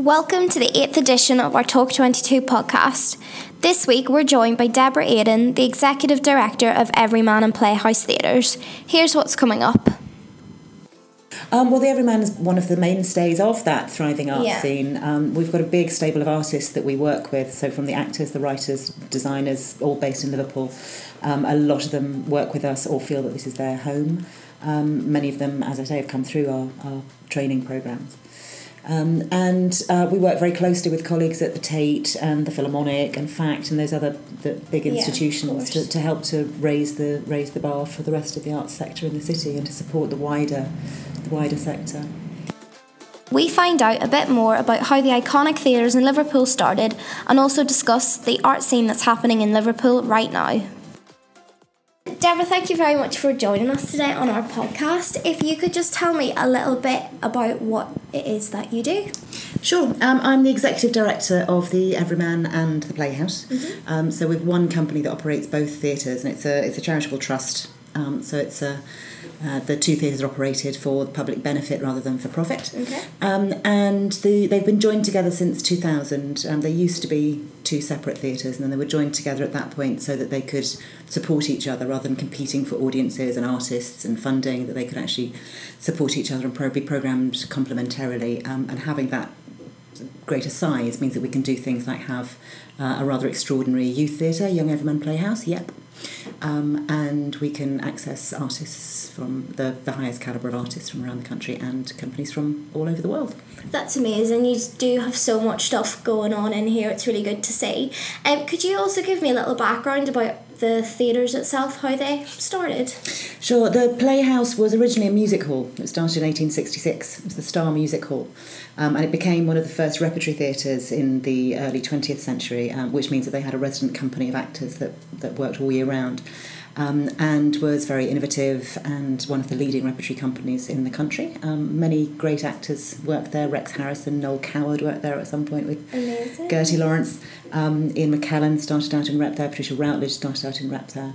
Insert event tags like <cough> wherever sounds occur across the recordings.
Welcome to the 8th edition of our Talk 22 podcast. This week we're joined by Deborah Aydon, the Executive Director of Everyman and Playhouse Theatres. Here's what's coming up. Um, well, the Everyman is one of the mainstays of that thriving art Yeah. scene. Um, we've got a big stable of artists that we work with, so from the actors, the writers, designers, all based in Liverpool. Um, a lot of them work with us or feel that this is their home. Um, many of them, as I say, have come through our, our training programs. Um, and uh, we work very closely with colleagues at the Tate and the Philharmonic and FACT and those other the big Yeah, institutions to, to help to raise the raise the bar for the rest of the arts sector in the city and to support the wider the wider sector. We find out a bit more about how the iconic theatres in Liverpool started and also discuss the art scene that's happening in Liverpool right now. Deborah, thank you very much for joining us today on our podcast. If you could just tell me a little bit about what it is that you do. Sure. Um, I'm the executive director of the Everyman and the Playhouse. Um, so we've one company that operates both theatres, and it's a it's a charitable trust. Um, so it's a uh, the two theatres are operated for public benefit rather than for profit. Okay. Um, and the, they've been joined together since 2000. Um, they used to be two separate theatres, and then they were joined together at that point so that they could support each other rather than competing for audiences and artists and funding. That they could actually support each other and pro- be programmed complementarily. Um, and having that greater size means that we can do things like have uh, a rather extraordinary youth theatre, Young Everyman Playhouse, yep. Um, and we can access artists from the, the highest calibre of artists from around the country and companies from all over the world. That's amazing. You do have so much stuff going on in here. It's really good to see. Um, could you also give me a little background about the theatres itself, how they started? Sure, the Playhouse was originally a music hall. It started in 1866. It was the Star Music Hall. Um, and it became one of the first repertory theatres in the early 20th century, um, which means that they had a resident company of actors that, that worked all year round. Um, and was very innovative and one of the leading repertory companies in the country. Um, many great actors worked there. Rex Harrison, Noel Coward worked there at some point with Amazing. Gertie Lawrence, um, Ian McKellen started out in rep there, Patricia Routledge started out in rep there.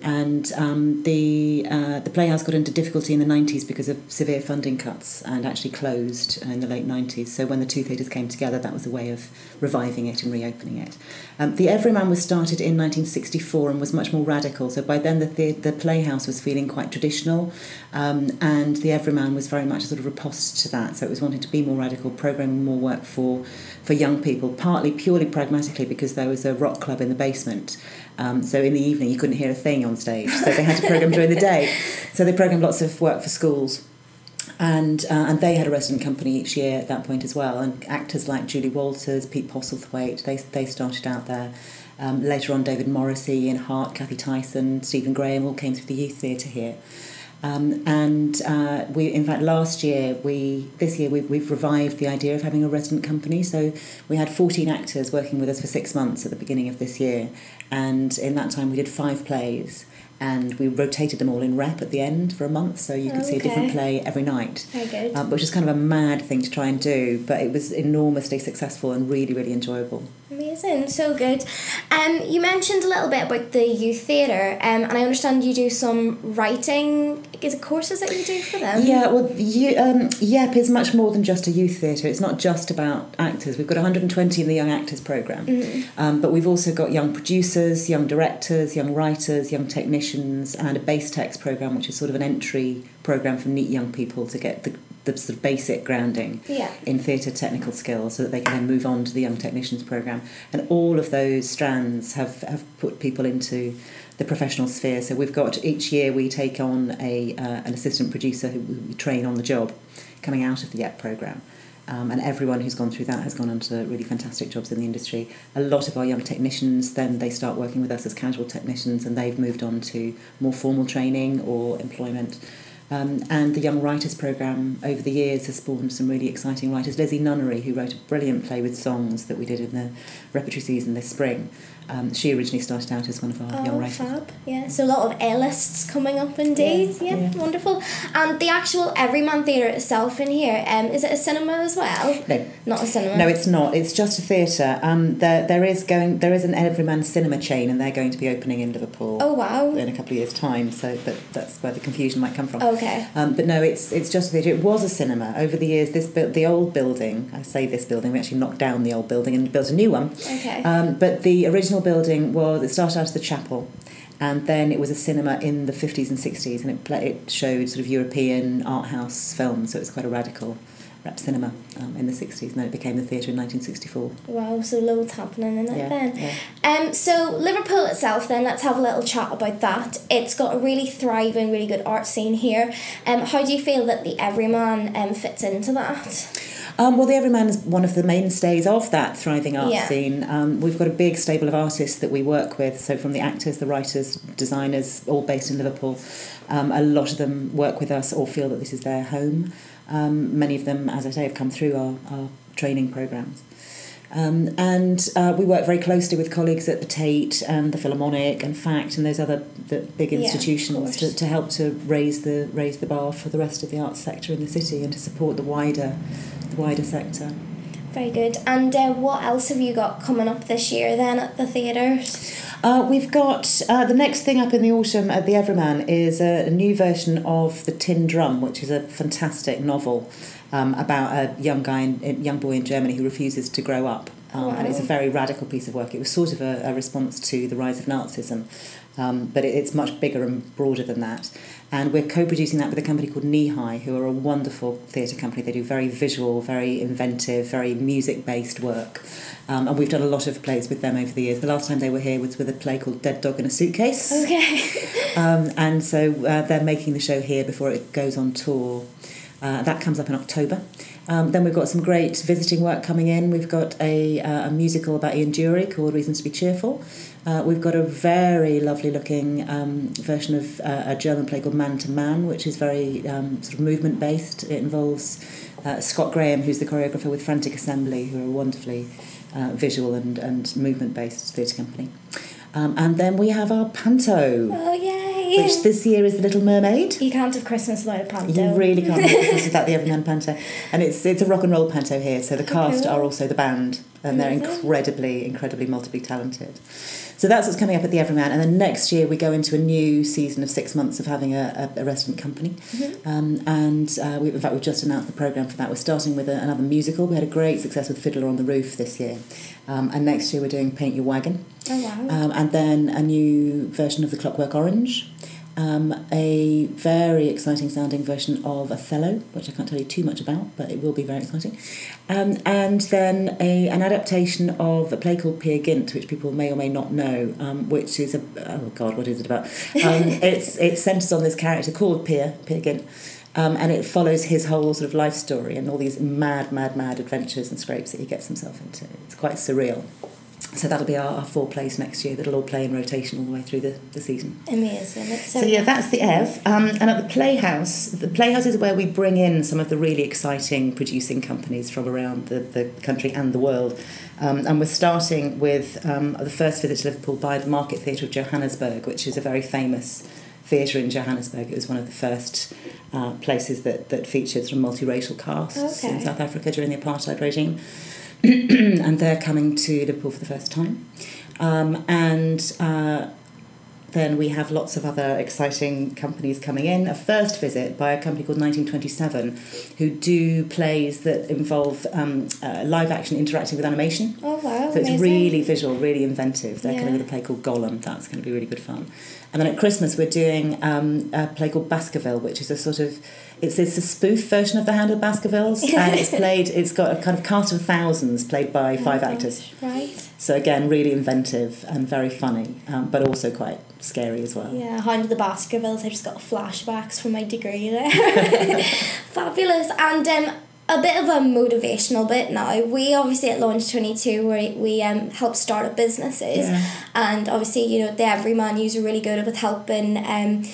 And um, the uh, the Playhouse got into difficulty in the 90s because of severe funding cuts and actually closed in the late 90s. So when the two theatres came together, that was a way of reviving it and reopening it. Um, the Everyman was started in 1964 and was much more radical. So by then the, the, the Playhouse was feeling quite traditional um, and the Everyman was very much a sort of riposte to that. So it was wanting to be more radical, programming more work for, for young people, partly purely pragmatically because there was a rock club in the basement. Um, so in the evening you couldn't hear a thing on stage. So they had to program during the day. So they programmed lots of work for schools. And, uh, and they had a resident company each year at that point as well. And actors like Julie Walters, Pete Postlethwaite, they, they started out there. Um, later on, David Morrissey, Ian Hart, Kathy Tyson, Stephen Graham all came through the youth theatre here. Um, and uh, we, in fact, last year we, this year we've, we've revived the idea of having a resident company. So we had 14 actors working with us for six months at the beginning of this year, and in that time we did five plays, and we rotated them all in rep at the end for a month, so you could see a different play every night. Very good. Um, which is kind of a mad thing to try and do, but it was enormously successful and really, really enjoyable. Amazing, so good. Um, you mentioned a little bit about the youth theatre, um, and I understand you do some writing. Is it courses that you do for them? Yeah, well, you, um, YEP is much more than just a youth theatre. It's not just about actors. We've got 120 in the Young Actors programme, um, but we've also got young producers, young directors, young writers, young technicians, and a base text programme, which is sort of an entry programme for neat young people to get the, the sort of basic grounding Yeah. in theatre technical skills so that they can then move on to the Young Technicians programme. And all of those strands have, have put people into the professional sphere. So we've got each year we take on a, uh, an assistant producer who we train on the job coming out of the YEP programme. Um, and everyone who's gone through that has gone on to really fantastic jobs in the industry. A lot of our young technicians then they start working with us as casual technicians and they've moved on to more formal training or employment. Um, and the Young Writers Programme over the years has spawned some really exciting writers. Lizzie Nunnery, who wrote a brilliant play with songs that we did in the repertory season this spring, Um, she originally started out as one of our young Oh, writers. fab. Yeah, so a lot of A-lists coming up indeed. Yeah, Yeah, yeah. wonderful. And the actual Everyman Theatre itself in here, um, is it a cinema as well? No. Not a cinema. No, it's not. It's just a theatre. Um, there, there is going. There is an Everyman cinema chain, and they're going to be opening in Liverpool Oh, wow. in a couple of years' time. So, but that's where the confusion might come from. Okay. Um, but no, it's it's just a theatre. It was a cinema over the years. This bu- the old building. I say this building. We actually knocked down the old building and built a new one. Okay. Um, but the original building was it started out as the chapel, and then it was a cinema in the fifties and sixties, and it pla it showed sort of European art house films. So it was quite a radical rap cinema um, in the sixties, and then it became the theatre in nineteen sixty four. Wow, so loads happening in it Yeah, then. yeah. Um, so Liverpool itself, then let's have a little chat about that. It's got a really thriving, really good art scene here. Um, how do you feel that the Everyman um fits into that? Um, well, the Everyman is one of the mainstays of that thriving art Yeah. scene. Um, we've got a big stable of artists that we work with. So, from the actors, the writers, designers, all based in Liverpool. Um, a lot of them work with us or feel that this is their home. Um, many of them, as I say, have come through our, our training programs. Um, and uh, we work very closely with colleagues at the Tate and the Philharmonic and FACT and those other the big Yeah, institutions to, to help to raise the raise the bar for the rest of the arts sector in the city and to support the wider the wider sector. Very good. And uh, what else have you got coming up this year then at the theatres? Uh, we've got uh, the next thing up in the autumn at the Everyman is a, a new version of the Tin Drum, which is a fantastic novel um, about a young guy, in, a young boy in Germany who refuses to grow up. Um, And it's a very radical piece of work. It was sort of a, a response to the rise of Nazism, um, but it, it's much bigger and broader than that. And we're co-producing that with a company called Kneehigh, who are a wonderful theatre company. They do very visual, very inventive, very music-based work. Um, and we've done a lot of plays with them over the years. The last time they were here was with a play called Dead Dog in a Suitcase. Okay. <laughs> Um, and so uh, they're making the show here before it goes on tour. Uh, that comes up in October. Um, then we've got some great visiting work coming in. We've got a, uh, a musical about Ian Dury called Reasons to Be Cheerful. Uh, we've got a very lovely looking um, version of uh, a German play called Man to Man, which is very um, sort of movement based. It involves uh, Scott Graham, who's the choreographer with Frantic Assembly, who are a wonderfully uh, visual and, and movement based theatre company. Um, and then we have our panto, Oh yay! which this year is the Little Mermaid. you can't have Christmas without a panto. You really can't have Christmas without the Everyman Panto. And it's it's a rock and roll panto here, so the cast cool. are also the band, and they're incredibly, incredibly multiply talented. So that's what's coming up at the Everyman, and then next year we go into a new season of six months of having a, a, a resident company. Mm-hmm. Um, and uh, we, in fact, we've just announced the programme for that. We're starting with a, another musical. We had a great success with Fiddler on the Roof this year. Um, and next year we're doing Paint Your Wagon. Oh wow. Um, and then a new version of The Clockwork Orange, um, a very exciting sounding version of Othello, which I can't tell you too much about, but it will be very exciting. Um, and then a, an adaptation of a play called Peer Gynt, which people may or may not know, um, which is a oh god, what is it about? Um, <laughs> it's it centres on this character called Peer Peer Gynt. Um, and it follows his whole sort of life story and all these mad, mad, mad adventures and scrapes that he gets himself into. It's quite surreal. So that'll be our, our four plays next year that'll all play in rotation all the way through the, the season. Amazing. So, So yeah, that's the Ev. Um, and at the Playhouse, the Playhouse is where we bring in some of the really exciting producing companies from around the, the country and the world. Um, and we're starting with um, the first visit to Liverpool by the Market Theatre of Johannesburg, which is a very famous theatre in Johannesburg. It was one of the first uh, places that, that featured sort of multiracial casts in South Africa during the apartheid regime. <clears throat> and they're coming to Liverpool for the first time. Um, and uh, then we have lots of other exciting companies coming in. A first visit by a company called 1927, who do plays that involve um, uh, live action interacting with animation. Oh wow. So it's really visual, really inventive. They're Yeah. coming with a play called Golem. That's going to be really good fun. And then at Christmas we're doing um, a play called Baskerville, which is a sort of it's, it's a spoof version of the Hound of Baskervilles, <laughs> and it's played. It's got a kind of cast of thousands played by five Oh, actors. Right. So again, really inventive and very funny, um, but also quite scary as well. Yeah, Hound of the Baskervilles. I just got flashbacks from my degree there. <laughs> <laughs> Fabulous. And um, a bit of a motivational bit now. We obviously at Launch 22, we, we um, help start up businesses. Yeah. And obviously, you know, the Everyman use are really good with helping um,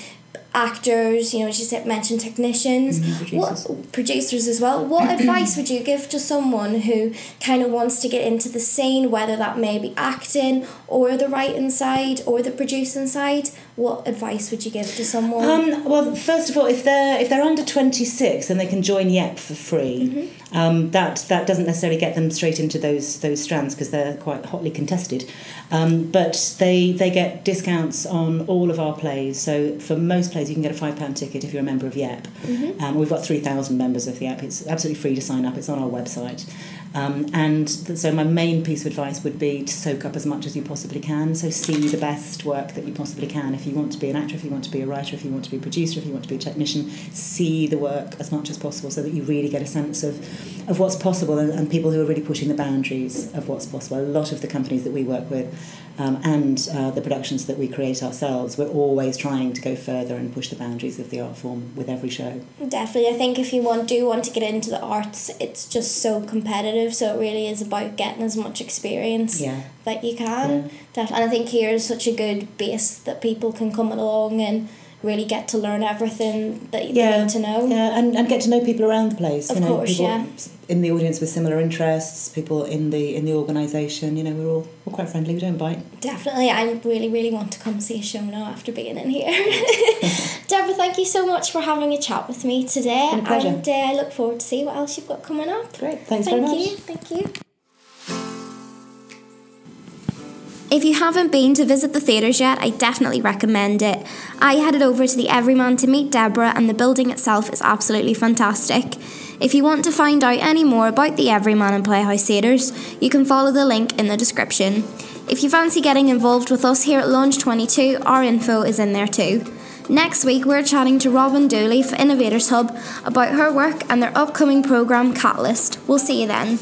actors, you know, as you said, mentioned technicians, Mhm, producers. what producers as well. What <clears throat> advice would you give to someone who kind of wants to get into the scene, whether that may be acting or the writing side or the producing side? What advice would you give to someone? Um, well, first of all, if they're if they're under twenty six, then they can join YEP for free. Um, that that doesn't necessarily get them straight into those those strands because they're quite hotly contested. Um, but they they get discounts on all of our plays. So for most plays, you can get a five pound ticket if you're a member of YEP. Um, we've got three thousand members of the YEP. It's absolutely free to sign up. It's on our website. Um, and th- so my main piece of advice would be to soak up as much as you possibly can. So see the best work that you possibly can. If you want to be an actor, if you want to be a writer, if you want to be a producer, if you want to be a technician, see the work as much as possible so that you really get a sense of, of what's possible and, and people who are really pushing the boundaries of what's possible. A lot of the companies that we work with um, and uh, the productions that we create ourselves, we're always trying to go further and push the boundaries of the art form with every show. Definitely, I think if you want do want to get into the arts, it's just so competitive. So it really is about getting as much experience Yeah. that you can. Def- and I think here is such a good base that people can come along and really get to learn everything that they yeah, need to know. Yeah, and, and get to know people around the place. Of you know, course, people yeah. in the audience with similar interests, people in the in the organisation. You know, we're all we're quite friendly. We don't bite. Definitely, I really, really want to come see a show now after being in here. <laughs> <laughs> Deborah, thank you so much for having a chat with me today, Been a pleasure. and uh, I look forward to see what else you've got coming up. Great, thanks Thank very much. you, thank you. If you haven't been to visit the theatres yet, I definitely recommend it. I headed over to the Everyman to meet Deborah, and the building itself is absolutely fantastic. If you want to find out any more about the Everyman and Playhouse Theatres, you can follow the link in the description. If you fancy getting involved with us here at Launch 22, our info is in there too. Next week, we're chatting to Robin Dooley for Innovators Hub about her work and their upcoming programme Catalyst. We'll see you then.